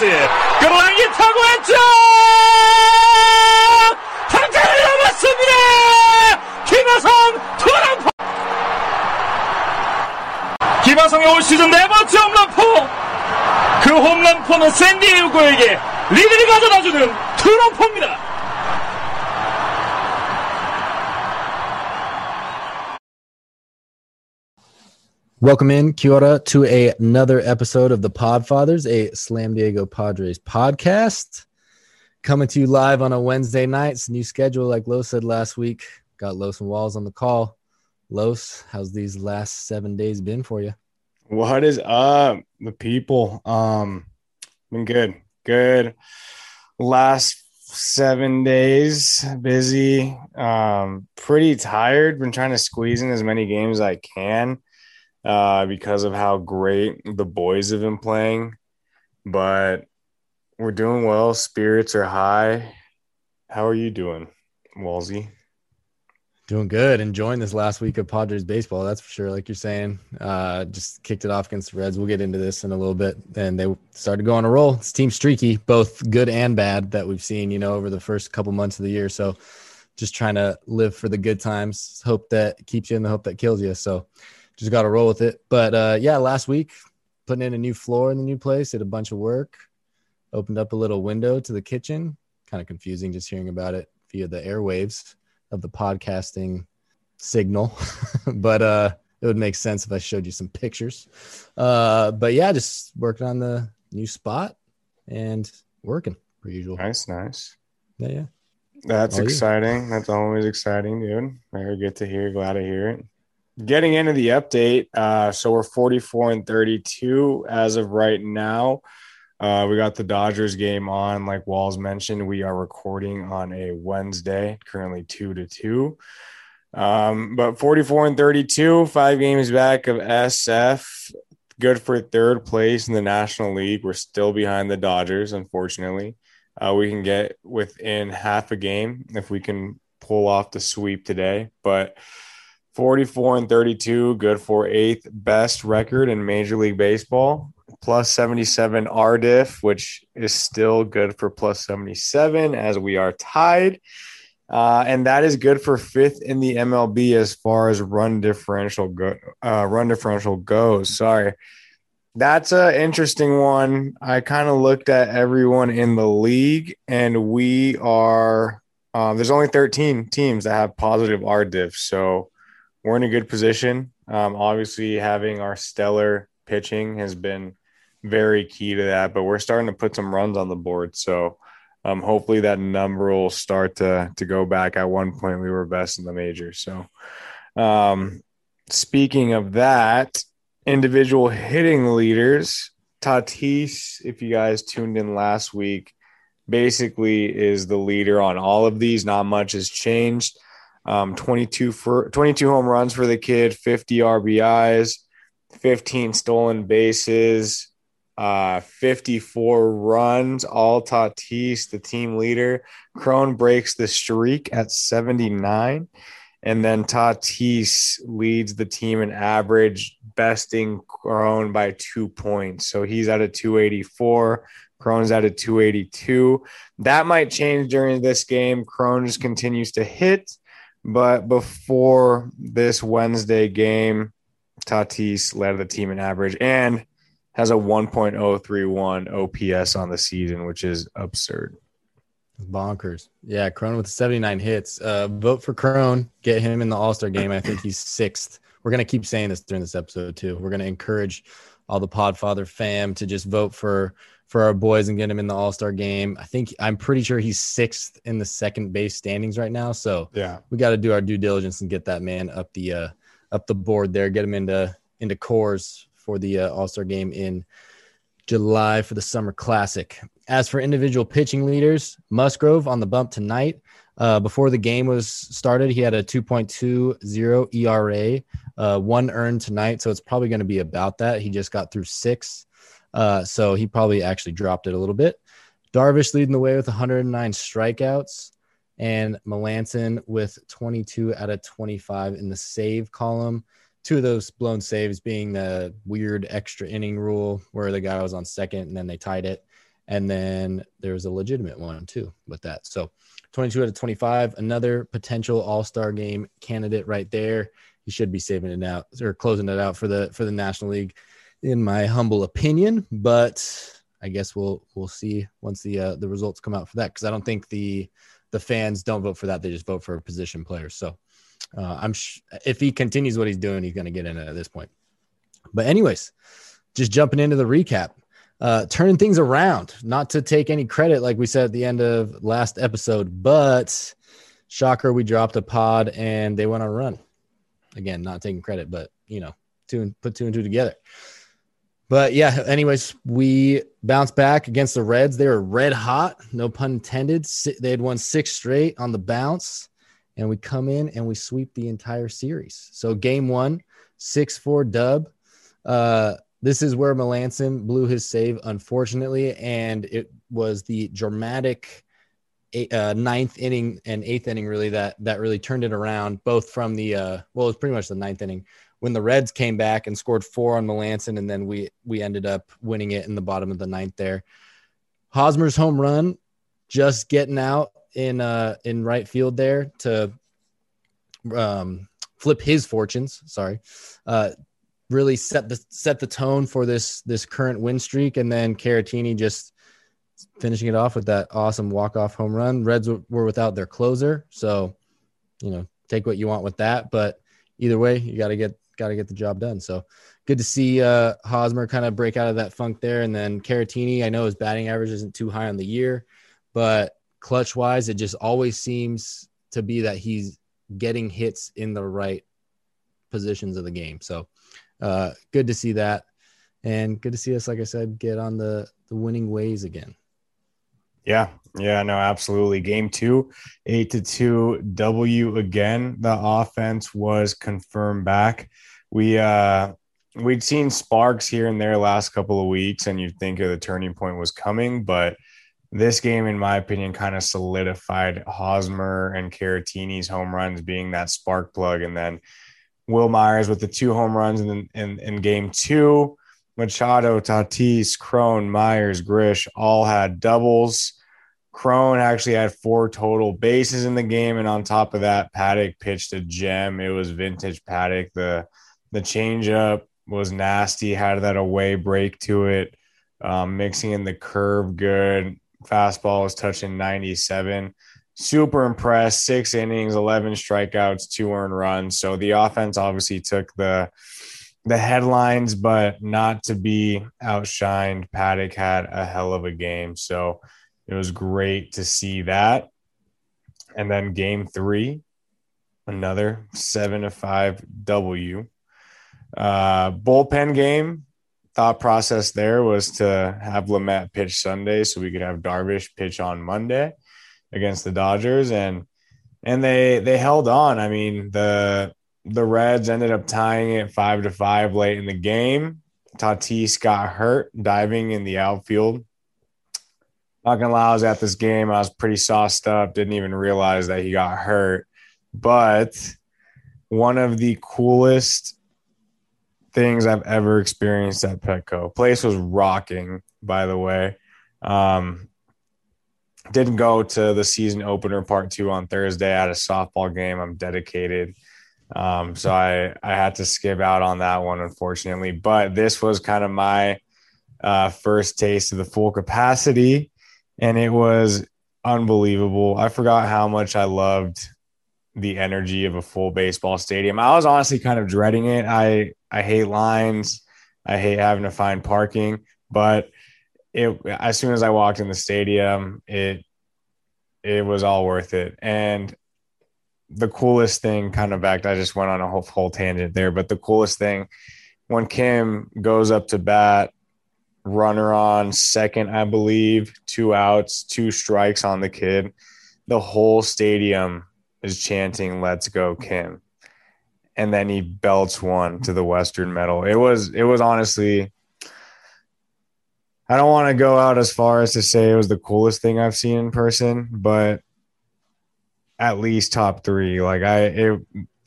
원앤투의 카운트 끌어당긴 타고 왼쪽! 당장을 넘었습니다! 김하성 투런포! 김하성의 올 시즌 네 번째 홈런포! 그 홈런포는 샌디에이고에게 리드를 가져다주는 투런포입니다 Welcome in, Kia to a, another episode of the Podfathers, a Slam Diego Padres podcast. Coming to you live on a Wednesday night. It's new schedule, like Los said last week. Got Los and Walls on the call. Los, how's these last seven days been for you? What is up, the people? Um, been good, good. Last seven days, busy. Um, pretty tired. Been trying to squeeze in as many games as I can uh, because of how great the boys have been playing. But we're doing well. Spirits are high. How are you doing, Walsey? Doing good. Enjoying this last week of Padres baseball. That's for sure. Like you're saying, uh, just kicked it off against the Reds. We'll get into this in a little bit. And they started going a roll. It's team streaky, both good and bad that we've seen, you know, over the first couple months of the year. So just trying to live for the good times. Hope that keeps you in the hope that kills you. So just got to roll with it. But uh, yeah, last week putting in a new floor in the new place, did a bunch of work, opened up a little window to the kitchen. Kind of confusing just hearing about it via the airwaves of the podcasting signal, but uh, it would make sense if I showed you some pictures. Uh, but yeah, just working on the new spot and working per usual. Nice, nice. Yeah, yeah. That's All exciting. You. That's always exciting, dude. Very good to hear. Glad to hear it getting into the update, uh, so we're 44 and 32 as of right now. Uh, we got the Dodgers game on, like Walls mentioned. We are recording on a Wednesday, currently two to two. Um, but 44 and 32, five games back of SF. Good for third place in the National League. We're still behind the Dodgers, unfortunately. Uh, we can get within half a game if we can pull off the sweep today. But 44 and 32, good for eighth best record in Major League Baseball. Plus 77 RDIF, which is still good for plus 77 as we are tied. Uh, and that is good for fifth in the MLB as far as run differential go, uh, run differential goes. Sorry, that's an interesting one. I kind of looked at everyone in the league, and we are um, there's only 13 teams that have positive RDIF. So we're in a good position. Um, obviously, having our stellar pitching has been very key to that, but we're starting to put some runs on the board. So um, hopefully that number will start to, to go back. At one point, we were best in the major. So, um, speaking of that, individual hitting leaders, Tatis, if you guys tuned in last week, basically is the leader on all of these. Not much has changed um, 22 for 22 home runs for the kid, 50 RBIs, 15 stolen bases, uh, 54 runs. All Tatis, the team leader. Cron breaks the streak at 79. And then Tatis leads the team in average, besting Cron by two points. So he's at a 284. Cron's at a 282. That might change during this game. Cron just continues to hit. But before this Wednesday game, Tatis led the team in average and has a 1.031 OPS on the season, which is absurd. Bonkers. Yeah, Cron with 79 hits. Uh, vote for Cron. Get him in the All Star game. I think he's sixth. We're going to keep saying this during this episode, too. We're going to encourage all the Podfather fam to just vote for for our boys and get him in the All Star game. I think I'm pretty sure he's sixth in the second base standings right now. So yeah, we got to do our due diligence and get that man up the uh, up the board there. Get him into into Coors for the uh, All Star game in July for the Summer Classic. As for individual pitching leaders, Musgrove on the bump tonight. Uh, before the game was started, he had a 2.20 ERA, uh, one earned tonight. So it's probably going to be about that. He just got through six. Uh, so he probably actually dropped it a little bit. Darvish leading the way with 109 strikeouts, and Melancon with 22 out of 25 in the save column. two of those blown saves being the weird extra inning rule where the guy was on second and then they tied it. And then there was a legitimate one too with that. So 22 out of 25, another potential all-star game candidate right there. He should be saving it out or closing it out for the for the National League, in my humble opinion. But I guess we'll we'll see once the uh, the results come out for that because I don't think the the fans don't vote for that; they just vote for position players. So uh, I'm sh- if he continues what he's doing, he's going to get in at this point. But anyways, just jumping into the recap, uh, turning things around. Not to take any credit, like we said at the end of last episode, but shocker, we dropped a pod and they went on a run. Again, not taking credit, but you know, two and put two and two together. But yeah, anyways, we bounced back against the Reds. They were red hot, no pun intended. They had won six straight on the bounce, and we come in and we sweep the entire series. So game one, six four dub. Uh, this is where Melancon blew his save, unfortunately, and it was the dramatic uh, ninth inning and eighth inning really that that really turned it around. Both from the uh, well, it was pretty much the ninth inning when the Reds came back and scored four on Melancon, and then we we ended up winning it in the bottom of the ninth there. Hosmer's home run, just getting out in uh in right field there to um flip his fortunes. Sorry, uh, really set the set the tone for this this current win streak, and then Caratini just finishing it off with that awesome walk off home run. Reds were without their closer, so you know take what you want with that, but either way, you got to get got to get the job done. So good to see uh, Hosmer kind of break out of that funk there. And then Caratini, I know his batting average isn't too high on the year, but clutch wise, it just always seems to be that he's getting hits in the right positions of the game. So uh, good to see that. And good to see us, like I said, get on the, the winning ways again. Yeah, yeah, no, absolutely. Game two, eight to two W again. The offense was confirmed back we uh we'd seen sparks here and there last couple of weeks, and you'd think the turning point was coming, but this game, in my opinion, kind of solidified Hosmer and Caratini's home runs being that spark plug, and then Wil Myers with the two home runs in, in, in game two. Machado, Tatis, Cron, Myers, Grish all had doubles. Cron actually had four total bases in the game, and on top of that, Paddack pitched a gem. It was vintage Paddack. The the changeup was nasty, had that away break to it. Um, mixing in the curve good. Fastball was touching 97. Super impressed. Six innings, 11 strikeouts, two earned runs. So the offense obviously took the the headlines, but not to be outshined. Paddack had a hell of a game. So it was great to see that. And then game three, another seven to five W. Uh, bullpen game thought process there was to have Lamet pitch Sunday so we could have Darvish pitch on Monday against the Dodgers and and they they held on. I mean the the Reds ended up tying it five to five late in the game. Tatis got hurt diving in the outfield. Not gonna lie, I was at this game. I was pretty sauced up. Didn't even realize that he got hurt. But one of the coolest things I've ever experienced at Petco. Place was rocking, by the way. Um, didn't go to the season opener part two on Thursday. Had a softball game. I'm dedicated. Um, so I, I had to skip out on that one, unfortunately. But this was kind of my uh, first taste of the full capacity, and it was unbelievable. I forgot how much I loved the energy of a full baseball stadium. I was honestly kind of dreading it. I I hate lines. I hate having to find parking, but it as soon as I walked in the stadium, it it was all worth it. And the coolest thing, kind of back, I just went on a whole, whole tangent there, but the coolest thing when Kim goes up to bat, runner on second, I believe, two outs, two strikes on the kid, the whole stadium is chanting "Let's go, Kim," and then he belts one to the Western Metal. It was it was honestly. I don't want to go out as far as to say it was the coolest thing I've seen in person, but at least top three. Like I, it,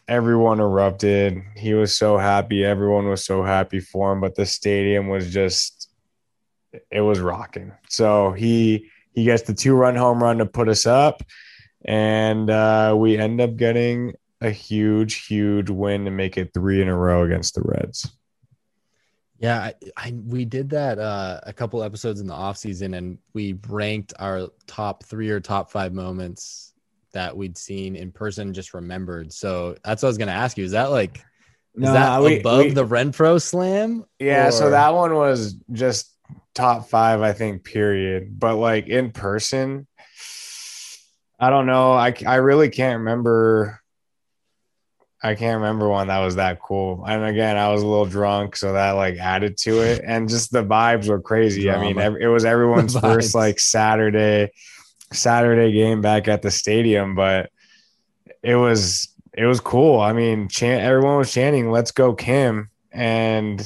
everyone erupted. He was so happy. Everyone was so happy for him, but the stadium was just it was rocking. So he he gets the two run home run to put us up, and uh, we end up getting a huge, huge win to make it three in a row against the Reds. Yeah, I, I, we did that uh, a couple episodes in the off season, and we ranked our top three or top five moments that we'd seen in person, just remembered. So that's what I was going to ask you. Is that like, is no, that we, above we, the Renfroe Slam? Yeah, or? so that one was just top five, I think, period. But like in person, I don't know. I, I really can't remember. I can't remember one that was that cool. And again, I was a little drunk, so that like added to it. And just the vibes were crazy. Drama. I mean, it was everyone's first like Saturday, Saturday game back at the stadium, but it was it was cool. I mean, chant, everyone was chanting, "Let's go, Kim!" and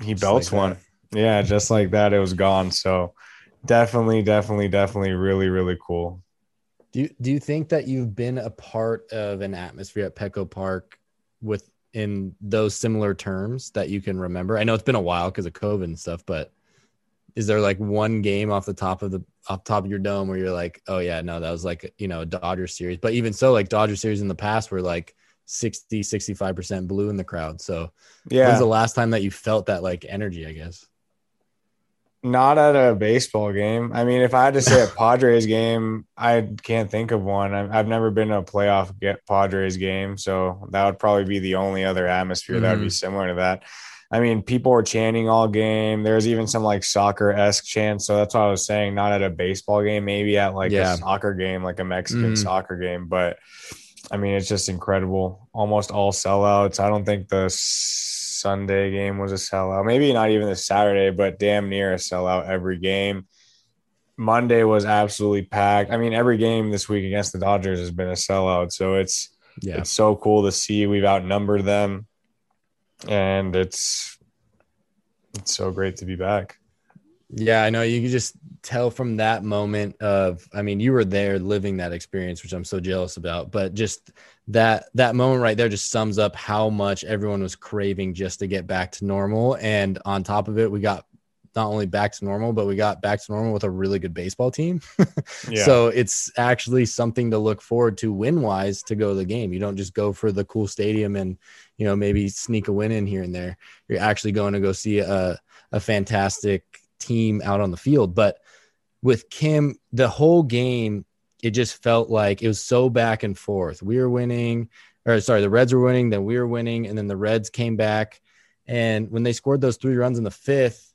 he belts like one. Yeah, just like that, it was gone. So definitely, definitely, definitely really, really cool. Do you, do you think that you've been a part of an atmosphere at Petco Park with in those similar terms that you can remember? I know it's been a while because of COVID and stuff, but is there like one game off the top of the off top of your dome where you're like, oh yeah, no, that was like you know a Dodger series. But even so, like Dodger series in the past were like 60, 65% blue in the crowd. So yeah, when's the last time that you felt that like energy, I guess? Not at a baseball game. I mean, if I had to say a Padres game, I can't think of one. I've never been to a playoff get Padres game, so that would probably be the only other atmosphere mm-hmm. that would be mm-hmm. similar to that. I mean, people were chanting all game. There's even some like soccer esque chants. So that's what I was saying. Not at a baseball game, maybe at like yeah. a soccer game, like a Mexican mm. soccer game. But I mean, it's just incredible. Almost all sellouts. I don't think the Sunday game was a sellout. Maybe not even the Saturday, but damn near a sellout every game. Monday was absolutely packed. I mean, every game this week against the Dodgers has been a sellout. So it's yeah. it's so cool to see. We've outnumbered them, and it's it's so great to be back. Yeah, I know. You can just tell from that moment of, I mean, you were there living that experience, which I'm so jealous about. But just that that moment right there just sums up how much everyone was craving just to get back to normal. And on top of it, we got not only back to normal, but we got back to normal with a really good baseball team. yeah. So it's actually something to look forward to win wise to go to the game. You don't just go for the cool stadium and, you know, maybe sneak a win in here and there. You're actually going to go see a, a fantastic team out on the field. But with Kim, the whole game, it just felt like it was so back and forth. We were winning, or sorry, the Reds were winning, then we were winning, and then the Reds came back. And when they scored those three runs in the fifth,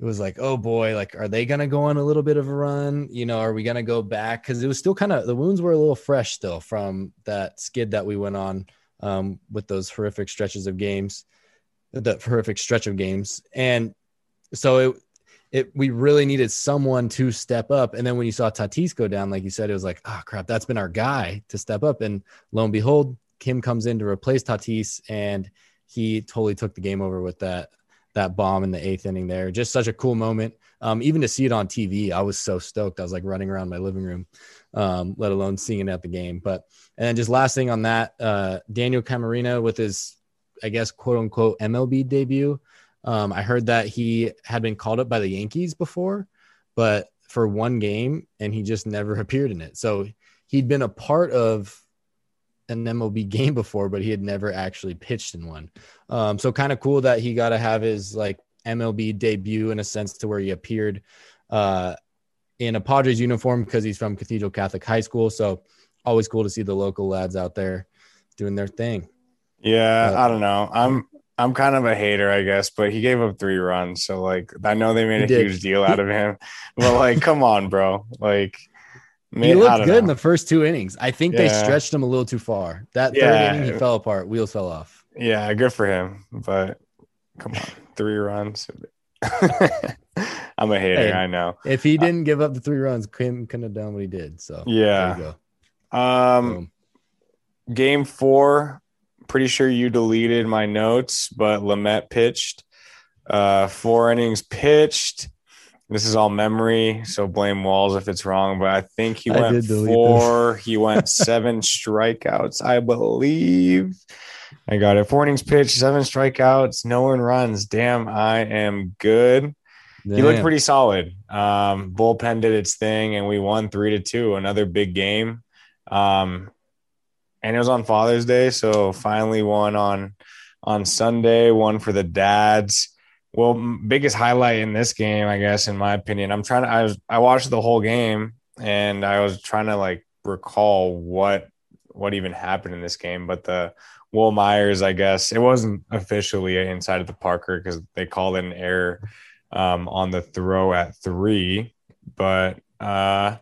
it was like, oh boy, like, are they going to go on a little bit of a run? You know, are we going to go back? Because it was still kind of the wounds were a little fresh still from that skid that we went on um, with those horrific stretches of games, the horrific stretch of games. And so it it we really needed someone to step up. And then when you saw Tatis go down, like you said, it was like, oh crap, that's been our guy to step up. And lo and behold, Kim comes in to replace Tatis, and he totally took the game over with that that bomb in the eighth inning there. Just such a cool moment. Um, even to see it on TV, I was so stoked. I was like running around my living room, um, let alone seeing it at the game. But and then just last thing on that, uh, Daniel Camarena with his, I guess, quote unquote MLB debut. Um, I heard that he had been called up by the Yankees before, but for one game, and he just never appeared in it. So he'd been a part of an MLB game before, but he had never actually pitched in one. Um, so kind of cool that he got to have his like MLB debut in a sense to where he appeared uh, in a Padres uniform because he's from Cathedral Catholic High School. So always cool to see the local lads out there doing their thing. Yeah, uh, I don't know. I'm I'm kind of a hater, I guess, but he gave up three runs. So like I know they made a did. huge deal out of him. but like, come on, bro. Like he looked good know. in the first two innings. I think yeah. they stretched him a little too far. That third inning, he fell apart. Wheels fell off. Yeah, good for him. But come on, three runs. I'm a hater. Hey, I know. If he didn't give up the three runs, Kim couldn't have done what he did. So yeah. Um, Boom. game four, pretty sure you deleted my notes, but Lamet pitched uh, four innings pitched. this is all memory, so blame Walls if it's wrong. But I think he went four. He went seven strikeouts, I believe. I got it. Four innings pitched, seven strikeouts, no one runs. Damn, I am good. Damn. He looked pretty solid. Um, bullpen did its thing, and we won three to two. Another big game. Um, and it was on Father's Day, so finally one on on Sunday. One for the dads. Well, biggest highlight in this game, I guess, in my opinion, I'm trying to. I was I watched the whole game, and I was trying to like recall what what even happened in this game. But the Wil Myers, I guess it wasn't officially inside of the Parker because they called it an error um, on the throw at three, but uh,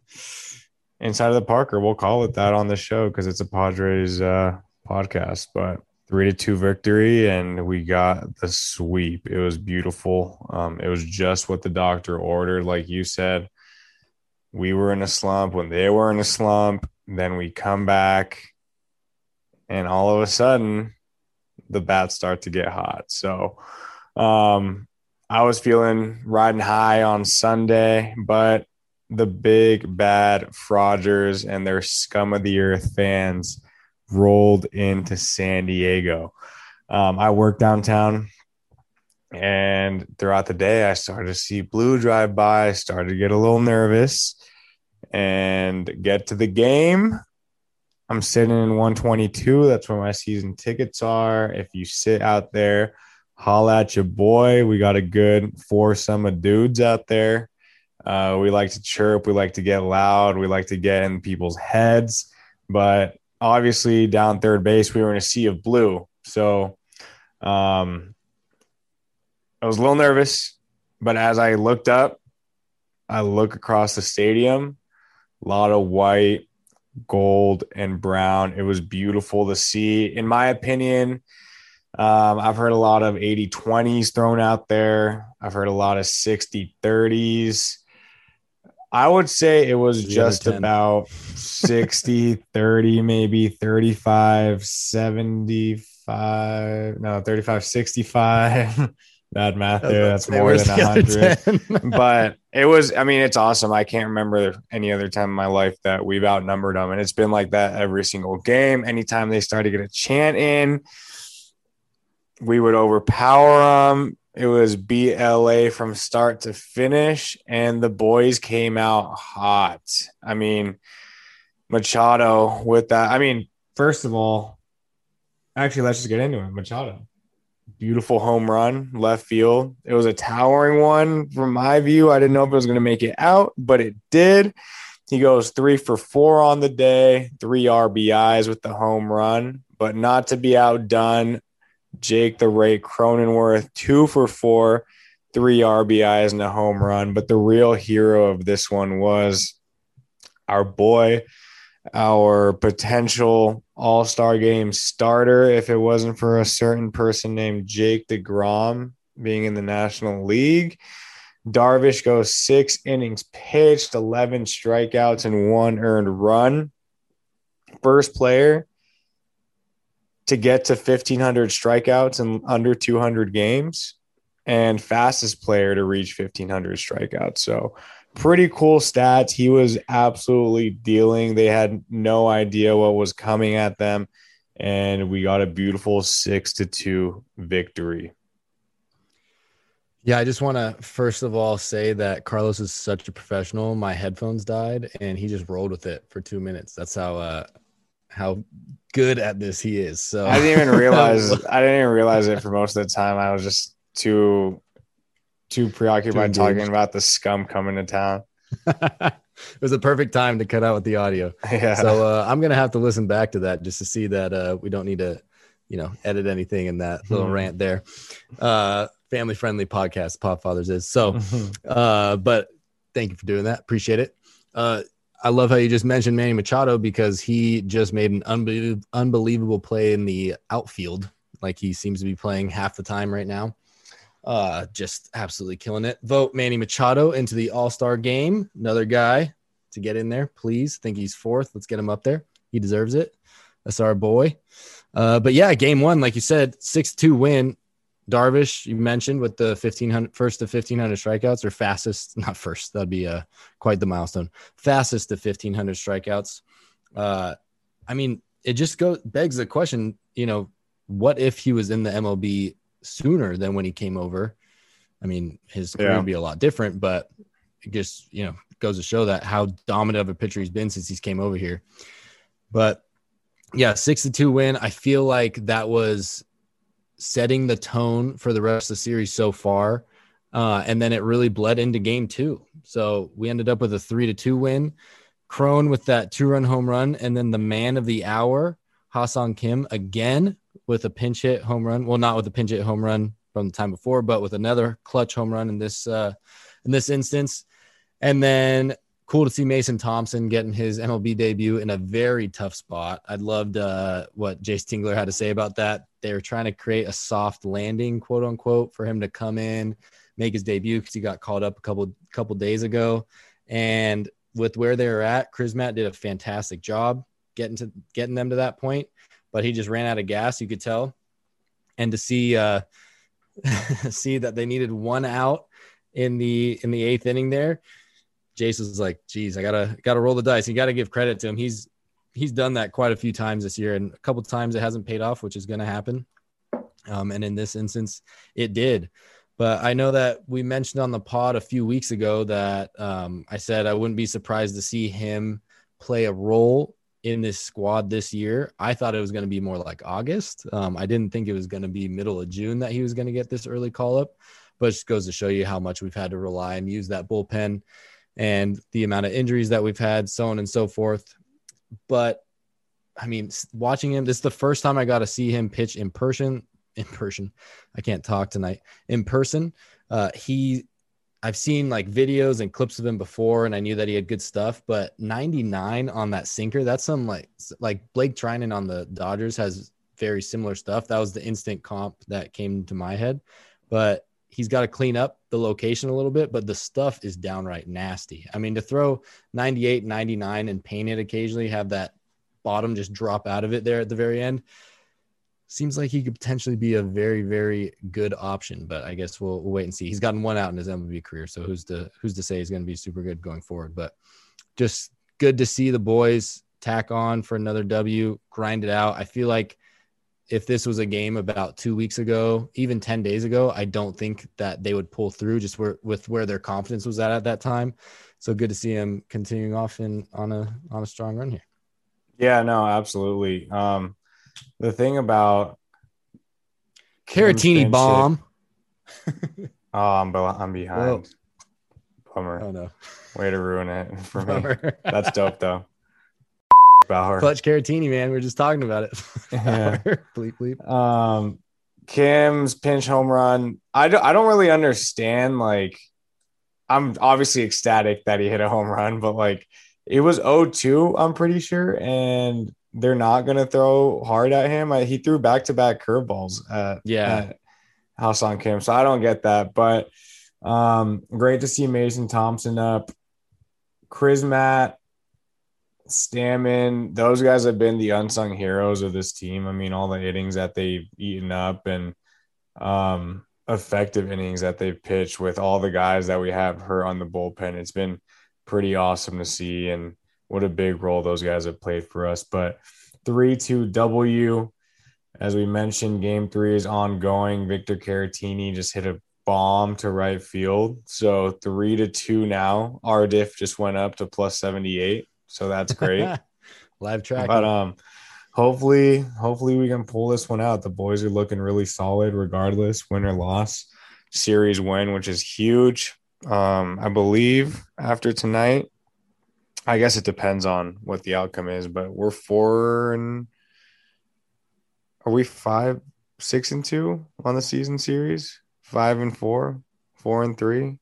inside of the Parker, we'll call it that on the show because it's a Padres uh, podcast. But three to two victory, and we got the sweep. It was beautiful. Um, it was just what the doctor ordered, like you said. We were in a slump when they were in a slump. Then we come back, and all of a sudden, the bats start to get hot. So, um, I was feeling riding high on Sunday, but the big bad Frogers and their scum of the earth fans rolled into San Diego. Um, I work downtown, and throughout the day, I started to see blue drive by. I started to get a little nervous and get to the game. I'm sitting in 122. That's where my season tickets are. If you sit out there, holla at your boy. We got a good foursome of dudes out there. Uh, we like to chirp. We like to get loud. We like to get in people's heads. But obviously, down third base, we were in a sea of blue. So um, I was a little nervous. But as I looked up, I look across the stadium, a lot of white, gold, and brown. It was beautiful to see. In my opinion, um, I've heard a lot of 80 20s thrown out there. I've heard a lot of 60 30s. I would say it was just about 60 30, maybe 35 75. No, 35 65. Bad math there. That's more than 100. but it was, I mean, it's awesome. I can't remember any other time in my life that we've outnumbered them. And it's been like that every single game. Anytime they start to get a chant in, we would overpower them. It was BLA from start to finish, and the boys came out hot. I mean, Machado with that. I mean, first of all, actually, let's just get into it. Machado, beautiful home run, left field. It was a towering one from my view. I didn't know if it was going to make it out, but it did. He goes three for four on the day, three RBIs with the home run, but not to be outdone. Jake the Rake Cronenworth, two for four, three RBIs and a home run. But the real hero of this one was our boy, our potential all star game starter. If it wasn't for a certain person named Jake DeGrom being in the National League, Darvish goes six innings pitched, 11 strikeouts, and one earned run. First player to get to 1500 strikeouts in under 200 games and fastest player to reach 1500 strikeouts. So pretty cool stats. He was absolutely dealing. They had no idea what was coming at them and we got a beautiful 6 to 2 victory. Yeah, I just want to first of all say that Carlos is such a professional. My headphones died and he just rolled with it for 2 minutes. That's how uh how good at this he is. So I didn't even realize I didn't even realize it for most of the time. I was just too too preoccupied too talking about the scum coming to town. it was a perfect time to cut out with the audio. Yeah. So uh, I'm gonna have to listen back to that just to see that uh, we don't need to, you know, edit anything in that little hmm. rant there. Uh, family friendly podcast, Podfathers is so. uh, but thank you for doing that. Appreciate it. I love how you just mentioned Manny Machado because he just made an unbelievable, unbelievable play in the outfield. Like he seems to be playing half the time right now. Uh, just absolutely killing it. Vote Manny Machado into the All Star game. Another guy to get in there, please. think he's fourth. Let's get him up there. He deserves it. That's our boy. Uh, but yeah, game one, like you said, 6 2 win. Darvish, you mentioned with the 1500 first to 1500 strikeouts or fastest, not first, that'd be uh, quite the milestone. Fastest to 1500 strikeouts. Uh, I mean, it just goes begs the question, you know, what if he was in the MLB sooner than when he came over? I mean, his career yeah. would be a lot different, but it just, you know, goes to show that how dominant of a pitcher he's been since he's came over here. But yeah, six to two win. I feel like that was setting the tone for the rest of the series so far. Uh, and then it really bled into game two. So we ended up with a three to two win. Cron with that two run home run. And then the man of the hour, Ha-Seong Kim, again with a pinch hit home run. Well, not with a pinch hit home run from the time before, but with another clutch home run in this uh, in this instance. And then cool to see Mason Thompson getting his MLB debut in a very tough spot. I loved uh, what Jayce Tingler had to say about that. They were trying to create a soft landing, quote unquote, for him to come in, make his debut because he got called up a couple couple days ago. And with where they were at, Chris Matt did a fantastic job getting to getting them to that point, but he just ran out of gas. You could tell, and to see uh, see that they needed one out in the in the eighth inning there Jason's like, geez, I gotta gotta roll the dice. You gotta give credit to him. He's he's done that quite a few times this year, and a couple times it hasn't paid off, which is gonna happen. Um, and in this instance, it did. But I know that we mentioned on the pod a few weeks ago that um, I said I wouldn't be surprised to see him play a role in this squad this year. I thought it was going to be more like August. Um, I didn't think it was going to be middle of June that he was going to get this early call up, but it just goes to show you how much we've had to rely and use that bullpen and the amount of injuries that we've had, so on and so forth. But I mean, watching him, this is the first time I got to see him pitch in person. In person, I can't talk tonight. In person, uh, he, I've seen like videos and clips of him before, and I knew that he had good stuff. But 99 on that sinker, that's some like like Blake Treinen on the Dodgers has very similar stuff. That was the instant comp that came to my head. But he's got to clean up the location a little bit, but the stuff is downright nasty. I mean, to throw 98, 99 and paint it occasionally, have that bottom just drop out of it there at the very end, seems like he could potentially be a very, very good option. But I guess we'll, we'll wait and see. He's gotten one out in his MLB career, so who's to who's to say he's going to be super good going forward? But just good to see the boys tack on for another W, grind it out. I feel like if this was a game about two weeks ago, even 10 days ago, I don't think that they would pull through just where, with where their confidence was at at that time. So good to see him continuing off in on a on a strong run here. Yeah, no, absolutely. Um, the thing about Caratini bomb. oh, I'm, I'm behind. Whoa. Bummer. Oh no. Way to ruin it for me. That's dope though. Bauer. Clutch Caratini, man. We are just talking about it. yeah. bleep, bleep. Um, Kim's pinch home run. I don't, I don't really understand. Like, I'm obviously ecstatic that he hit a home run, but like, it was 0-2, I'm pretty sure. And they're not going to throw hard at him. I, he threw back to back curveballs at, yeah. At Ha-Seong Kim. So I don't get that. But um, great to see Mason Thompson up. Chris Matt Stammen, those guys have been the unsung heroes of this team. I mean, all the innings that they've eaten up and um, effective innings that they've pitched with all the guys that we have her on the bullpen. It's been pretty awesome to see, and what a big role those guys have played for us. But 3 2 W, as we mentioned, game three is ongoing. Victor Caratini just hit a bomb to right field. So 3 to 2 now. Our diff just went up to plus 78 so that's great. Live track. But um hopefully, hopefully we can pull this one out. The boys are looking really solid regardless, win or loss. Series win, which is huge. Um, I believe after tonight, I guess it depends on what the outcome is, but we're four and are we five, six and two on the season series? Five and four, four and three.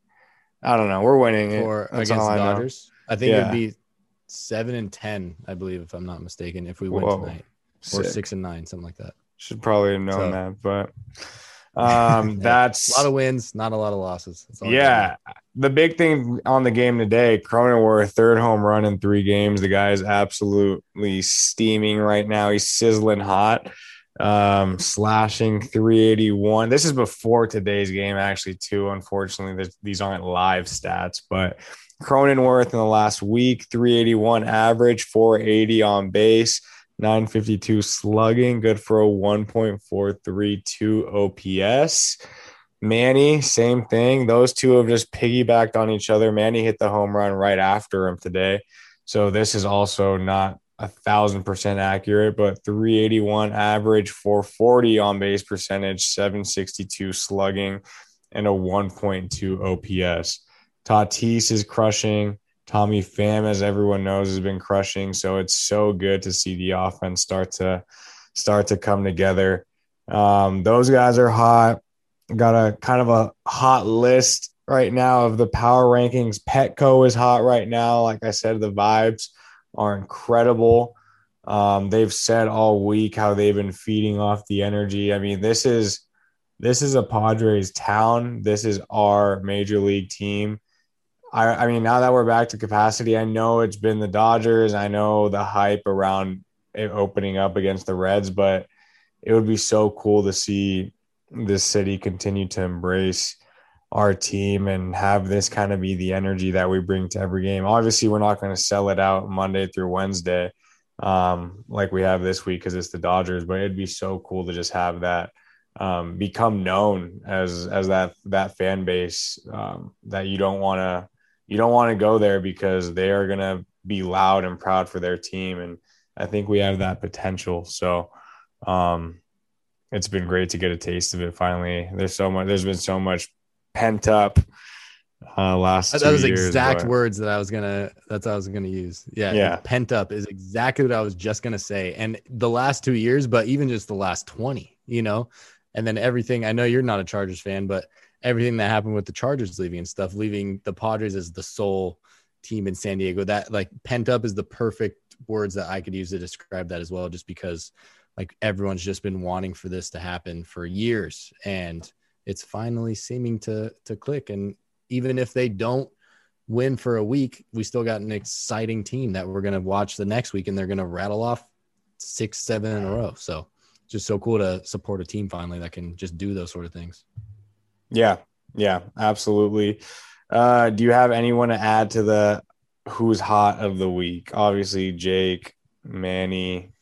I don't know. We're winning it. For, against the Dodgers. I think yeah. it'd be seven and ten, I believe, if I'm not mistaken, if we win Whoa, tonight, or six and nine, something like that. Should probably have known so, that, but um, that's a lot of wins, not a lot of losses. Yeah, the big thing on the game today, Cronenworth third home run in three games. The guy is absolutely steaming right now. He's sizzling hot. um, slashing 381. This is before today's game, actually, too. Unfortunately, these aren't live stats, but Cronenworth in the last week, 381 average, 480 on base, 952 slugging, good for a 1.432 OPS. Manny, same thing. Those two have just piggybacked on each other. Manny hit the home run right after him today. So this is also not a thousand percent accurate, but 381 average, 440 on base percentage, 762 slugging, and a 1.2 OPS. Tatis is crushing. Tommy Pham, as everyone knows, has been crushing. So it's so good to see the offense start to start to come together. Um, those guys are hot. Got a kind of a hot list right now of the power rankings. Petco is hot right now. Like I said, the vibes are incredible. Um, they've said all week how they've been feeding off the energy. I mean, this is this is a Padres town. This is our major league team. I, I mean, now that we're back to capacity, I know it's been the Dodgers. I know the hype around it opening up against the Reds, but it would be so cool to see this city continue to embrace our team and have this kind of be the energy that we bring to every game. Obviously, we're not going to sell it out Monday through Wednesday um, like we have this week because it's the Dodgers, but it'd be so cool to just have that um, become known as as that that fan base um, that you don't want to you don't want to go there because they are going to be loud and proud for their team and I think we have that potential. So um, it's been great to get a taste of it finally. There's so much there's been so much pent up uh last that, was years, exact but... words that i was gonna that's i was gonna use yeah yeah pent up is exactly what i was just gonna say and the last two years but even just the last 20 you know and then everything i know you're not a chargers fan but everything that happened with the chargers leaving and stuff leaving the padres as the sole team in san diego that like pent up is the perfect words that i could use to describe that as well just because like everyone's just been wanting for this to happen for years and it's finally seeming to to click and even if they don't win for a week, we still got an exciting team that we're going to watch the next week and they're going to rattle off six, seven in a row. So just so cool to support a team finally that can just do those sort of things. Yeah. Yeah, absolutely. Uh, do you have anyone to add to the who's hot of the week? Obviously, Jake, Manny,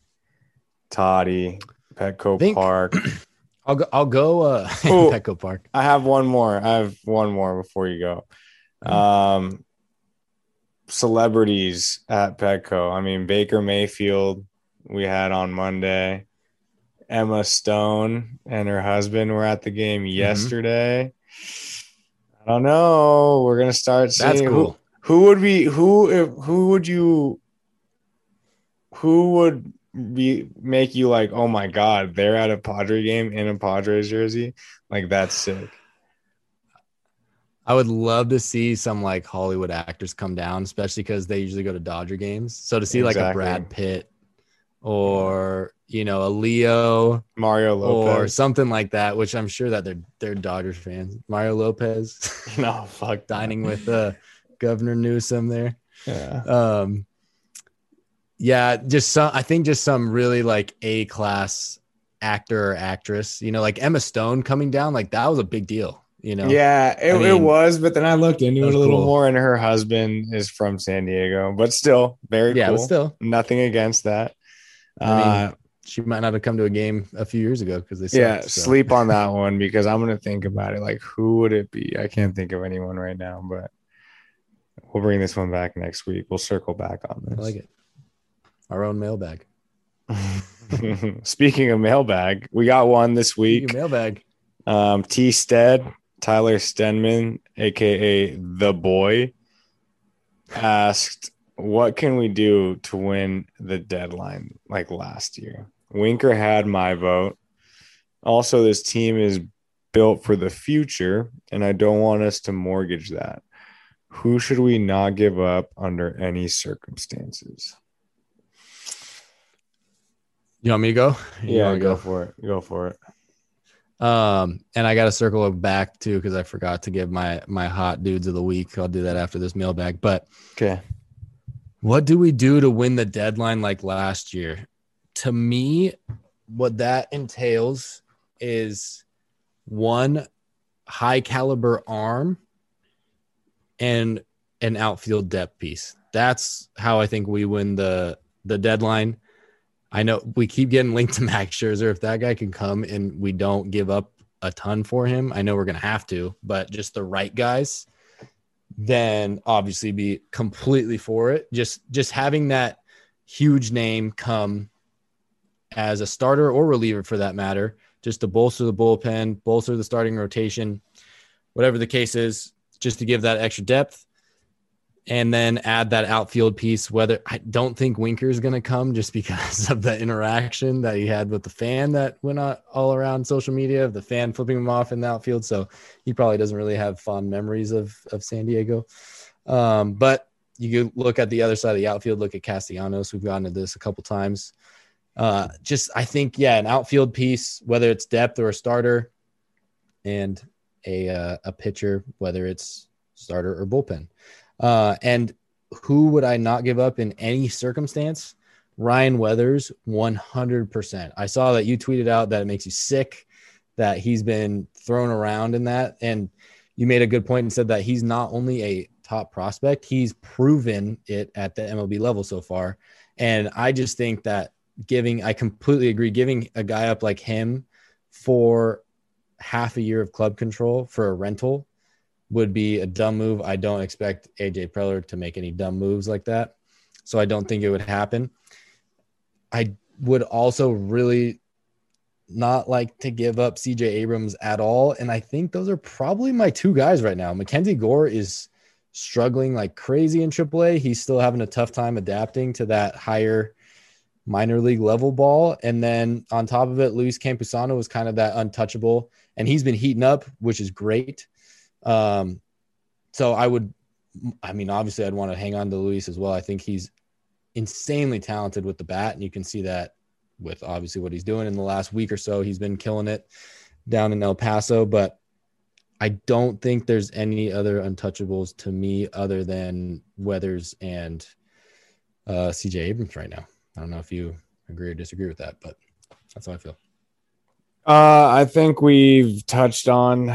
Toddy, Petco think, Park. I'll go. I'll go. Uh, Ooh, Petco Park. I have one more. I have one more before you go. Mm-hmm. Um, celebrities at Petco. I mean, Baker Mayfield. We had on Monday. Emma Stone and her husband were at the game mm-hmm. yesterday. I don't know. We're gonna start seeing That's cool. who, who would be who if, who would you who would be make you like, oh my god, they're at a Padre game in a Padres jersey. Like that's sick. I would love to see some like Hollywood actors come down, especially because they usually go to Dodger games. So to see exactly. like a Brad Pitt or you know a Leo, Mario Lopez, or something like that, which I'm sure that they're they're Dodgers fans. Mario Lopez, no fuck, dining with uh, Governor Newsom there. Yeah. Um, yeah, just some. I think just some really like a class actor or actress. You know, like Emma Stone coming down, like that was a big deal. You know. Yeah, it, I mean, it was. But then I looked into it a little cool. more, and her husband is from San Diego, but still very yeah, cool. still nothing against that. I mean, uh, she might not have come to a game a few years ago because they sucked, yeah so. sleep on that one because I'm gonna think about it. Like, who would it be? I can't think of anyone right now, but we'll bring this one back next week. We'll circle back on this. I like it our own mailbag. Speaking of mailbag, we got one this week. mailbag. Um, T. Stead, Tyler Stenman, aka the boy, asked, "What can we do to win the deadline like last year?" Winker had my vote. Also, this team is built for the future, and I don't want us to mortgage that. Who should we not give up under any circumstances? You want me to go? You yeah, go, go for it. Go for it. Um, and I got to circle back too because I forgot to give my my hot dudes of the week. I'll do that after this mailbag. But okay, what do we do to win the deadline like last year? To me, what that entails is one high caliber arm and an outfield depth piece. That's how I think we win the the deadline. I know we keep getting linked to Max Scherzer. If that guy can come and we don't give up a ton for him, I know we're gonna have to, but just the right guys, then obviously be completely for it. Just just having that huge name come as a starter or reliever for that matter, just to bolster the bullpen, bolster the starting rotation, whatever the case is, just to give that extra depth. And then add that outfield piece. Whether I don't think Winker is going to come just because of the interaction that he had with the fan that went all around social media the fan flipping him off in the outfield. So he probably doesn't really have fond memories of, of San Diego. Um, but you look at the other side of the outfield, look at Castellanos. We've gotten to this a couple times. Uh, just I think yeah, an outfield piece, whether it's depth or a starter, and a uh, a pitcher, whether it's starter or bullpen. Uh, and who would I not give up in any circumstance? Ryan Weathers, 100%. I saw that you tweeted out that it makes you sick that he's been thrown around in that. And you made a good point and said that he's not only a top prospect, he's proven it at the MLB level so far. And I just think that giving, I completely agree, giving a guy up like him for half a year of club control for a rental would be a dumb move. I don't expect AJ Preller to make any dumb moves like that. So I don't think it would happen. I would also really not like to give up CJ Abrams at all. And I think those are probably my two guys right now. Mackenzie Gore is struggling like crazy in AAA. He's still having a tough time adapting to that higher minor league level ball. And then on top of it, Luis Campusano was kind of that untouchable, and he's been heating up, which is great. Um, so I would, I mean, obviously, I'd want to hang on to Luis as well. I think he's insanely talented with the bat, and you can see that with obviously what he's doing in the last week or so. He's been killing it down in El Paso, but I don't think there's any other untouchables to me other than Weathers and uh, CJ Abrams right now. I don't know if you agree or disagree with that, but that's how I feel. Uh, I think we've touched on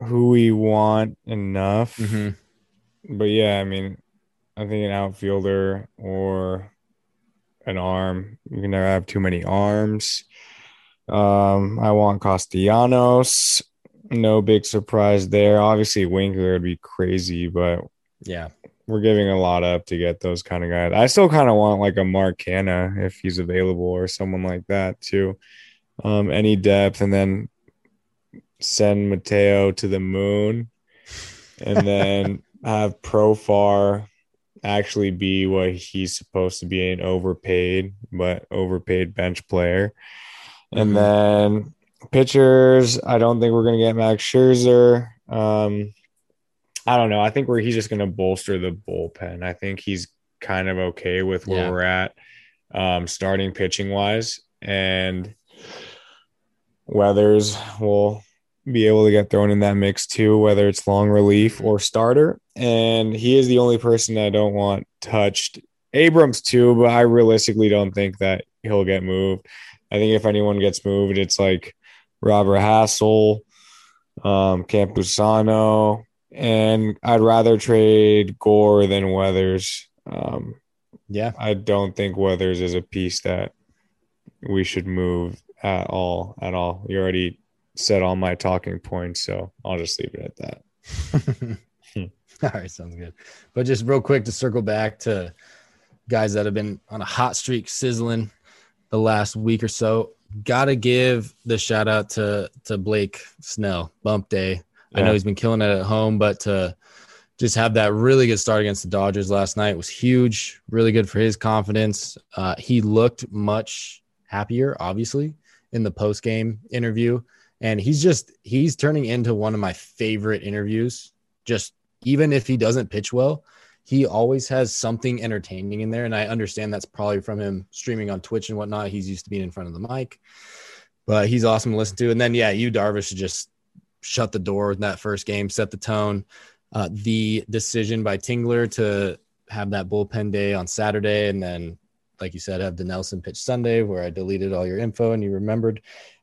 who we want enough. Mm-hmm. But yeah, I mean, I think an outfielder or an arm. You can never have too many arms. Um, I want Castellanos. No big surprise there. Obviously, Winker would be crazy, but yeah, we're giving a lot up to get those kind of guys. I still kind of want like a Mark Canha if he's available or someone like that too. Um, any depth, and then send Mateo to the moon, and then have Profar actually be what he's supposed to be an overpaid but overpaid bench player. And mm-hmm. then pitchers, I don't think we're going to get Max Scherzer. Um, I don't know. I think where he's just going to bolster the bullpen. I think he's kind of okay with where yeah. we're at, um, starting pitching wise, and Weathers will be able to get thrown in that mix too, whether it's long relief or starter. And he is the only person I don't want touched. Abrams too, but I realistically don't think that he'll get moved. I think if anyone gets moved, it's like Robert Hassell, um, Campusano, and I'd rather trade Gore than Weathers. Um, yeah, I don't think Weathers is a piece that we should move at all. At all, you already said all my talking points, so I'll just leave it at that. all right, sounds good. But just real quick to circle back to guys that have been on a hot streak, sizzling the last week or so. Got to give the shout out to to Blake Snell, bump day I know he's been killing it at home, but to just have that really good start against the Dodgers last night was huge. Really good for his confidence. Uh, he looked much happier, obviously, in the post game interview, and he's just he's turning into one of my favorite interviews. Just even if he doesn't pitch well, he always has something entertaining in there, and I understand that's probably from him streaming on Twitch and whatnot. He's used to being in front of the mic, but he's awesome to listen to. And then yeah, you Darvish just shut the door in that first game, set the tone. Uh, the decision by Tingler to have that bullpen day on Saturday and then like you said, have the Nelson pitch Sunday where I deleted all your info and you remembered,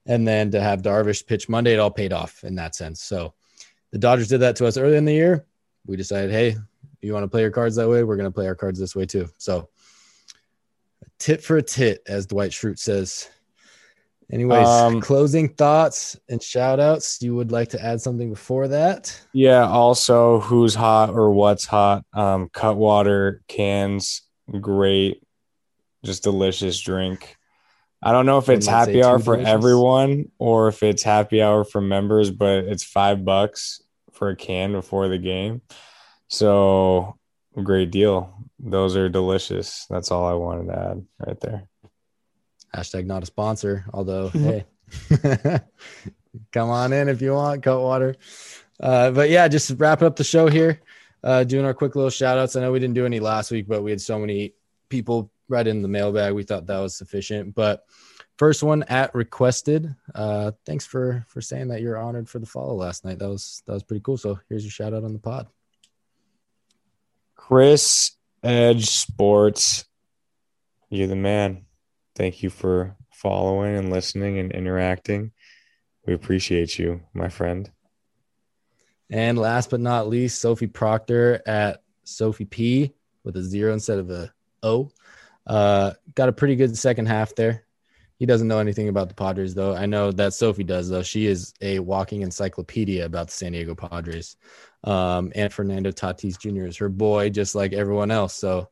and then to have Darvish pitch Monday, it all paid off in that sense. So the Dodgers did that to us early in the year. We decided, hey, you want to play your cards that way? We're going to play our cards this way too. So tit for a tit, as Dwight Schrute says. Anyways, um, closing thoughts and shout outs. You would like to add something before that? Yeah. Also, who's hot or what's hot? Um, Cutwater cans, great, just delicious drink. I don't know if it's happy hour for delicious. everyone or if it's happy hour for members, but it's five bucks for a can before the game. So great deal. Those are delicious. That's all I wanted to add right there. Hashtag not a sponsor, although hey, come on in if you want Cutwater. Uh, but yeah, just wrap up the show here. Uh, doing our quick little shout outs. I know we didn't do any last week, but we had so many people right in the mailbag. We thought that was sufficient. But first one at requested. Uh, thanks for for saying that you're honored for the follow last night. That was that was pretty cool. So here's your shout out on the pod. Chris Edge Sports, you're the man. Thank you for following and listening and interacting. We appreciate you, my friend. And last but not least, Sophie Proctor at Sophie P with a zero instead of a O. Uh, got a pretty good second half there. He doesn't know anything about the Padres, though. I know that Sophie does, though. She is a walking encyclopedia about the San Diego Padres. Um, and Fernando Tatis Jr. is her boy, just like everyone else. So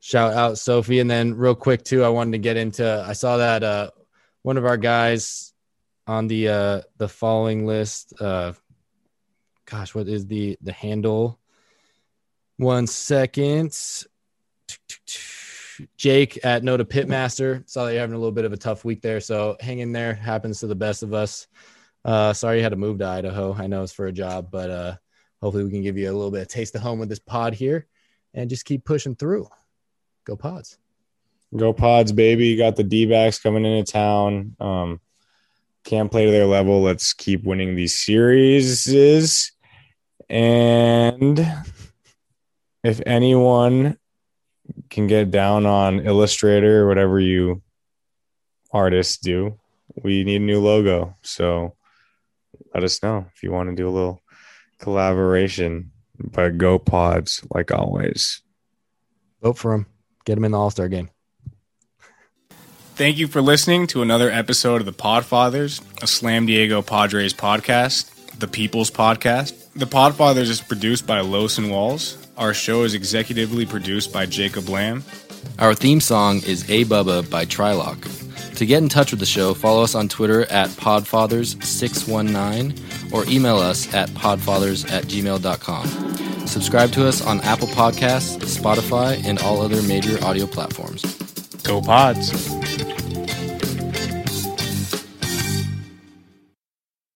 Shout out Sophie. And then real quick too, I wanted to get into I saw that uh one of our guys on the uh the following list, uh gosh, what is the the handle? One second. Jake at Noda Pitmaster. Saw that you're having a little bit of a tough week there. So hang in there. Happens to the best of us. Uh, sorry you had to move to Idaho. I know it's for a job, but uh, hopefully we can give you a little bit of taste of home with this pod here and just keep pushing through. Go Pods. Go Pods, baby. got the D backs coming into town. Um, can't play to their level. Let's keep winning these series. And if anyone can get down on Illustrator or whatever you artists do, we need a new logo. So let us know if you want to do a little collaboration. But go pods, like always. Vote for them. Get him in the All Star game. Thank you for listening to another episode of the Podfathers, a Slam Diego Padres podcast, the People's Podcast. The Podfathers is produced by Los and Walls. Our show is executively produced by Jacob Lamb. Our theme song is A Bubba by Trilock. To get in touch with the show, follow us on Twitter at Podfathers619 or email us at podfathers at gmail.com. Subscribe to us on Apple Podcasts, Spotify, and all other major audio platforms. Go Pods!